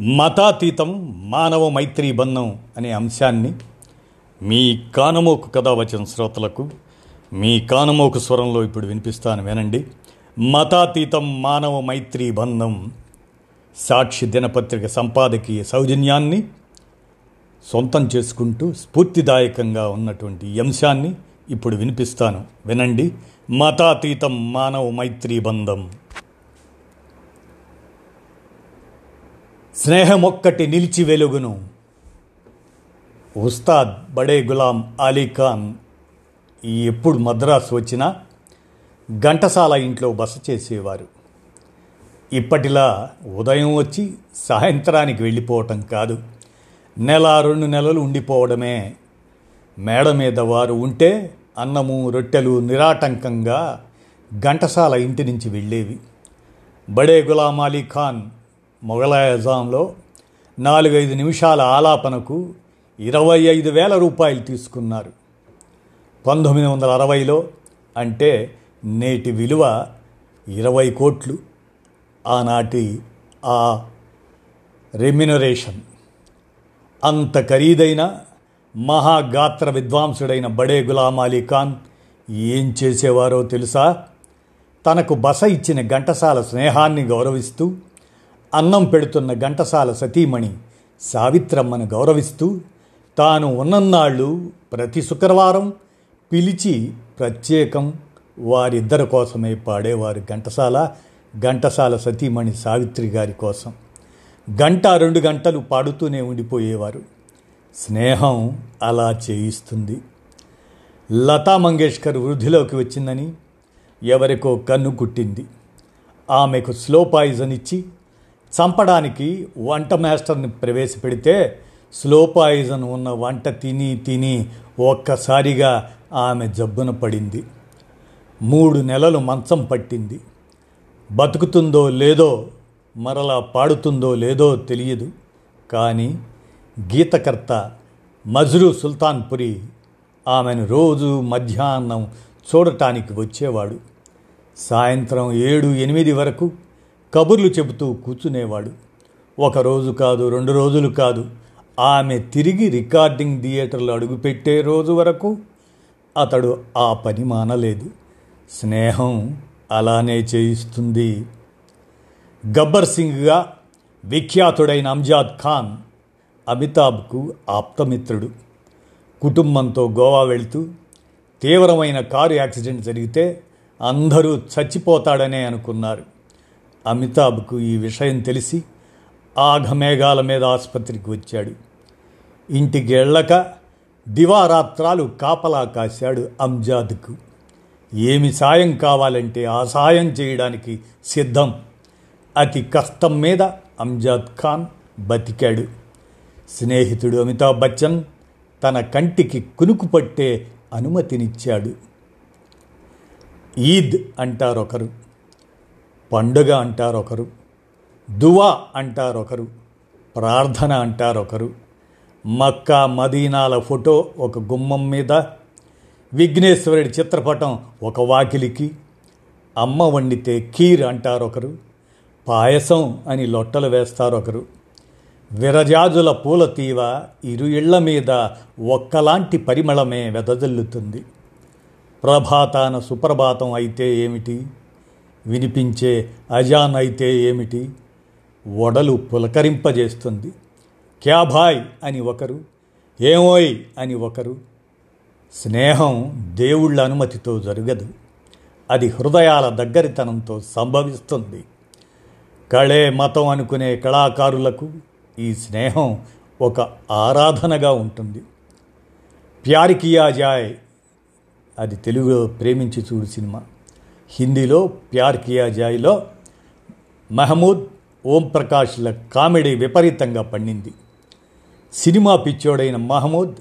మతాతీతం మానవ మైత్రి బంధం అనే అంశాన్ని మీ కానమోకు కథ వచ్చిన శ్రోతలకు మీ కానమోకు స్వరంలో ఇప్పుడు వినిపిస్తాను వినండి. మతాతీతం మానవ మైత్రి బంధం సాక్షి దినపత్రిక సంపాదకీయ సౌజన్యాన్ని సొంతం చేసుకుంటూ స్ఫూర్తిదాయకంగా ఉన్నటువంటి ఈ అంశాన్ని ఇప్పుడు వినిపిస్తాను వినండి. మతాతీతం మానవ మైత్రీ బంధం. స్నేహమొక్కటి నిలిచి వెలుగును. ఉస్తాద్ బడే గులాం అలీ ఖాన్ ఎప్పుడు మద్రాసు వచ్చినా ఘంటసాల ఇంట్లో బస చేసేవారు. ఇప్పటిలా ఉదయం వచ్చి సాయంత్రానికి వెళ్ళిపోవటం కాదు. నెల రెండు నెలలు ఉండిపోవడమే. మేడ మీద వారు ఉంటే అన్నము రొట్టెలు నిరాటంకంగా ఘంటసాల ఇంటి నుంచి వెళ్ళేవి. బడే గులాం అలీ ఖాన్ మొఘలాయజాంలో నాలుగైదు నిమిషాల ఆలాపనకు ఇరవై ఐదు వేల రూపాయలు తీసుకున్నారు. పంతొమ్మిది వందల అరవైలో అంటే నేటి విలువ ఇరవై కోట్లు. ఆనాటి ఆ రెమ్యునరేషన్. అంత ఖరీదైన మహాగాత్ర విద్వాంసుడైన బడే గులాం అలీ ఖాన్ ఏం చేసేవారో తెలుసా? తనకు బస ఇచ్చిన ఘంటసాల స్నేహాన్ని గౌరవిస్తూ అన్నం పెడుతున్న ఘంటసాల సతీమణి సావిత్రమ్మను గౌరవిస్తూ తాను ఉన్నన్నాళ్ళు ప్రతి శుక్రవారం పిలిచి ప్రత్యేకం వారిద్దరి కోసమే పాడేవారు ఘంటసాల ఘంటసాల సతీమణి సావిత్రి గారి కోసం. గంట రెండు గంటలు పాడుతూనే ఉండిపోయేవారు. స్నేహం అలా చేయిస్తుంది. లతా మంగేష్కర్ వృద్ధిలోకి వచ్చిందని ఎవరికో కన్ను కుట్టింది. ఆమెకు స్లో పాయిజన్ ఇచ్చి చంపడానికి వంట మాస్టర్ని ప్రవేశపెడితే స్లో పాయిజన్ ఉన్న వంట తిని తిని ఒక్కసారిగా ఆమె జబ్బున పడింది. మూడు నెలలు మంచం పట్టింది. బతుకుతుందో లేదో మరలా పాడుతుందో లేదో తెలియదు. కానీ గీతకర్త మజ్రూ సుల్తాన్పురి ఆమెను రోజు మధ్యాహ్నం చూడటానికి వచ్చేవాడు. సాయంత్రం ఏడు ఎనిమిది వరకు కబుర్లు చెబుతూ కూర్చునేవాడు. ఒక రోజు కాదు రెండు రోజులు కాదు. ఆమె తిరిగి రికార్డింగ్ థియేటర్లో అడుగుపెట్టే రోజు వరకు అతడు ఆ పని మానలేదు. స్నేహం అలానే చేయిస్తుంది. గబ్బర్ సింగ్గా విఖ్యాతుడైన అంజాద్ ఖాన్ అమితాబ్కు ఆప్తమిత్రుడు. కుటుంబంతో గోవా వెళ్తూ తీవ్రమైన కారు యాక్సిడెంట్ జరిగితే అందరూ చచ్చిపోతాడనే అనుకున్నారు. అమితాబ్కు ఈ విషయం తెలిసి ఆఘమేఘాల మీద ఆసుపత్రికి వచ్చాడు. ఇంటికి వెళ్ళక దివారాత్రాలు కాపలా కాశాడు అంజాద్కు. ఏమి సాయం కావాలంటే ఆ సాయం చేయడానికి సిద్ధం. అతి కష్టం మీద అంజాద్ ఖాన్ బతికాడు. స్నేహితుడు అమితాబ్ బచ్చన్ తన కంటికి కునుకు పట్టే అనుమతినిచ్చాడు. ఈద్ అంటారొకరు. పండుగ అంటారొకరు దువా అంటారొకరు ప్రార్థన అంటారొకరు. మక్కా మదీనాల ఫోటో ఒక గుమ్మం మీద విఘ్నేశ్వరుడి చిత్రపటం ఒక వాకిలికి అమ్మ వండితే కీర్ అంటారొకరు పాయసం అని లొట్టలు వేస్తారొకరు. విరజాజుల పూల తీవ ఇరు ఇళ్ళ మీద ఒక్కలాంటి పరిమళమే వెదజల్లుతుంది. ప్రభాతాన సుప్రభాతం అయితే ఏమిటి? వినిపించే అజాన్ అయితే ఏమిటి? వడలు పులకరింపజేస్తుంది. క్యాభాయ్ అని ఒకరు ఏమోయ్ అని ఒకరు. స్నేహం దేవుళ్ళ అనుమతితో జరగదు. అది హృదయాల దగ్గరితనంతో సంభవిస్తుంది. కళే మతం అనుకునే కళాకారులకు ఈ స్నేహం ఒక ఆరాధనగా ఉంటుంది. ప్యారికియా జాయ్ అది తెలుగులో ప్రేమించి చూడు సినిమా. హిందీలో ప్యార్ కియా జాయ్లో మహమూద్ ఓం ప్రకాష్ల కామెడీ విపరీతంగా పండింది. సినిమా పిచ్చోడైన మహమూద్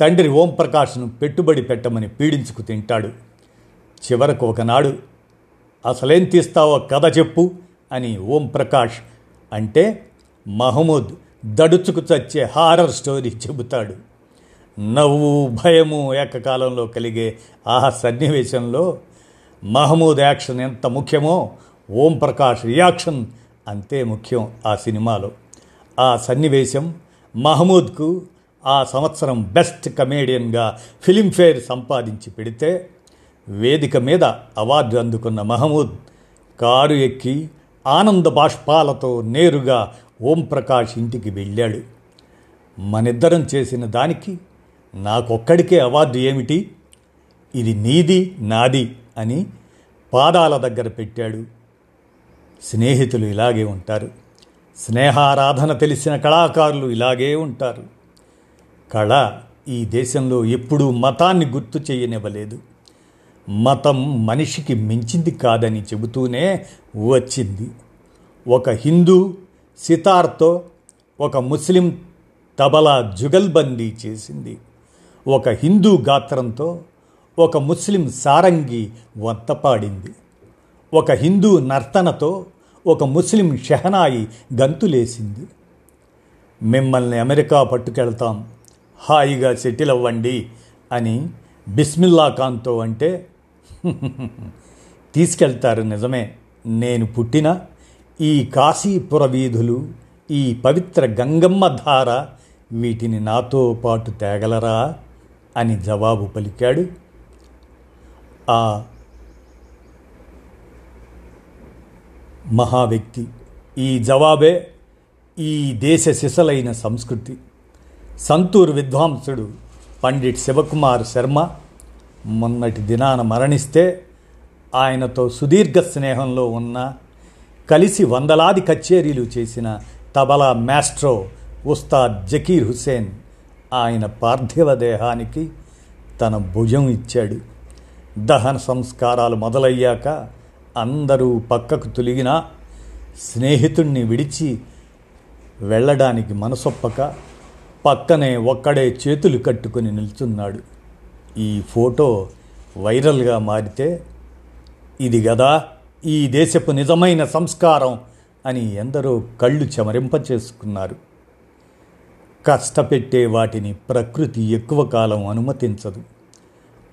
తండ్రి ఓం ప్రకాష్ను పెట్టుబడి పెట్టమని పీడించుకు తింటాడు. చివరకు ఒకనాడు అసలేం తీస్తావో కథ చెప్పు అని ఓం ప్రకాష్ అంటే మహమూద్ దడుచుకు చచ్చే హారర్ స్టోరీ చెబుతాడు. నవ్వు భయము ఏకకాలంలో కలిగే ఆ సన్నివేశంలో మహమూద్ యాక్షన్ ఎంత ముఖ్యమో ఓం ప్రకాష్ రియాక్షన్ అంతే ముఖ్యం ఆ సినిమాలో. ఆ సన్నివేశం మహమూద్కు ఆ సంవత్సరం బెస్ట్ కమేడియన్గా ఫిలింఫేర్ సంపాదించి పెడితే వేదిక మీద అవార్డు అందుకున్న మహమూద్ కారు ఎక్కి ఆనంద బాష్పాలతో నేరుగా ఓం ప్రకాష్ ఇంటికి వెళ్ళాడు. మనిద్దరం చేసిన దానికి నాకొక్కడికే అవార్డు ఏమిటి? ఇది నీది నాది. అని పాదాల దగ్గర పెట్టాడు. స్నేహితులు ఇలాగే ఉంటారు. స్నేహారాధన తెలిసిన కళాకారులు ఇలాగే ఉంటారు. కళ ఈ దేశంలో ఎప్పుడూ మతాన్ని గుర్తు చేయనివ్వలేదు. మతం మనిషికి మించింది కాదని చెబుతూనే వచ్చింది. ఒక హిందూ సితార్తో ఒక ముస్లిం తబలా జుగల్బందీ చేసింది. ఒక హిందూ గాత్రంతో ఒక ముస్లిం సారంగి వంతపాడింది. ఒక హిందూ నర్తనతో ఒక ముస్లిం షెహనాయి గంతులేసింది. మిమ్మల్ని అమెరికా పట్టుకెళ్తాం. హాయిగా సెటిల్ అవ్వండి అని బిస్మిల్లా ఖాన్తో అంటే తీసుకెళ్తారు నిజమే. నేను పుట్టిన ఈ కాశీపుర వీధులు ఈ పవిత్ర గంగమ్మ ధార వీటిని నాతో పాటు తేగలరా? అని జవాబు పలికాడు ఆ మహావ్యక్తి. ఈ జవాబే ఈ దేశ సిసలైన సంస్కృతి. సంతూర్ విద్వాంసుడు పండిట్ శివకుమార్ శర్మ మొన్నటి దినాన మరణిస్తే ఆయనతో సుదీర్ఘ స్నేహంలో ఉన్న కలిసి వందలాది కచేరీలు చేసిన తబలా మాస్ట్రో ఉస్తాద్ జకీర్ హుసేన్ ఆయన పార్థివ దేహానికి తన భుజం ఇచ్చాడు. దహన సంస్కారాలు మొదలయ్యాక అందరూ పక్కకు తొలిగినా స్నేహితుణ్ణి విడిచి వెళ్ళడానికి మనసొప్పక పక్కనే ఒక్కడే చేతులు కట్టుకుని నిల్చున్నాడు. ఈ ఫోటో వైరల్గా మారితే ఇది గదా ఈ దేశపు నిజమైన సంస్కారం అని ఎందరో కళ్ళు చెమరింపచేసుకున్నారు. కష్టపెట్టే వాటిని ప్రకృతి ఎక్కువ కాలం అనుమతించదు.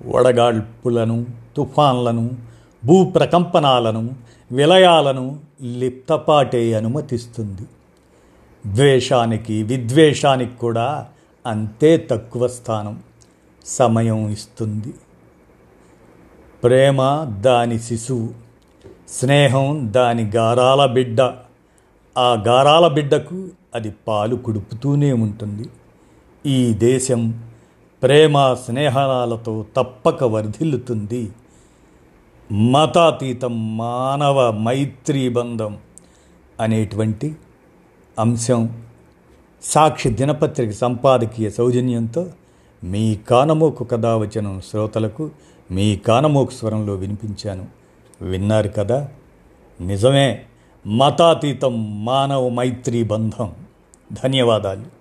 వడగాడ్పులను తుఫాన్లను భూప్రకంపనాలను విలయాలను లిప్తపాటే అనుమతిస్తుంది. ద్వేషానికి విద్వేషానికి కూడా అంతే తక్కువ స్థానం సమయం ఇస్తుంది. ప్రేమ దాని శిశువు స్నేహం దాని గారాల బిడ్డ. ఆ గారాల బిడ్డకు అది పాలు కుడుపుతూనే ఉంటుంది. ఈ దేశం ప్రేమ స్నేహాలతో తప్పక వర్ధిల్లుతుంది. మతాతీతం మానవ మైత్రీ బంధం అనేటువంటి అంశం సాక్షి దినపత్రిక సంపాదకీయ సౌజన్యంతో మీ కానమోకు కథావచనం శ్రోతలకు మీ కానమోకు స్వరంలో వినిపించాను. విన్నారు కదా? నిజమే. మతాతీతం మానవ మైత్రీ బంధం. ధన్యవాదాలు.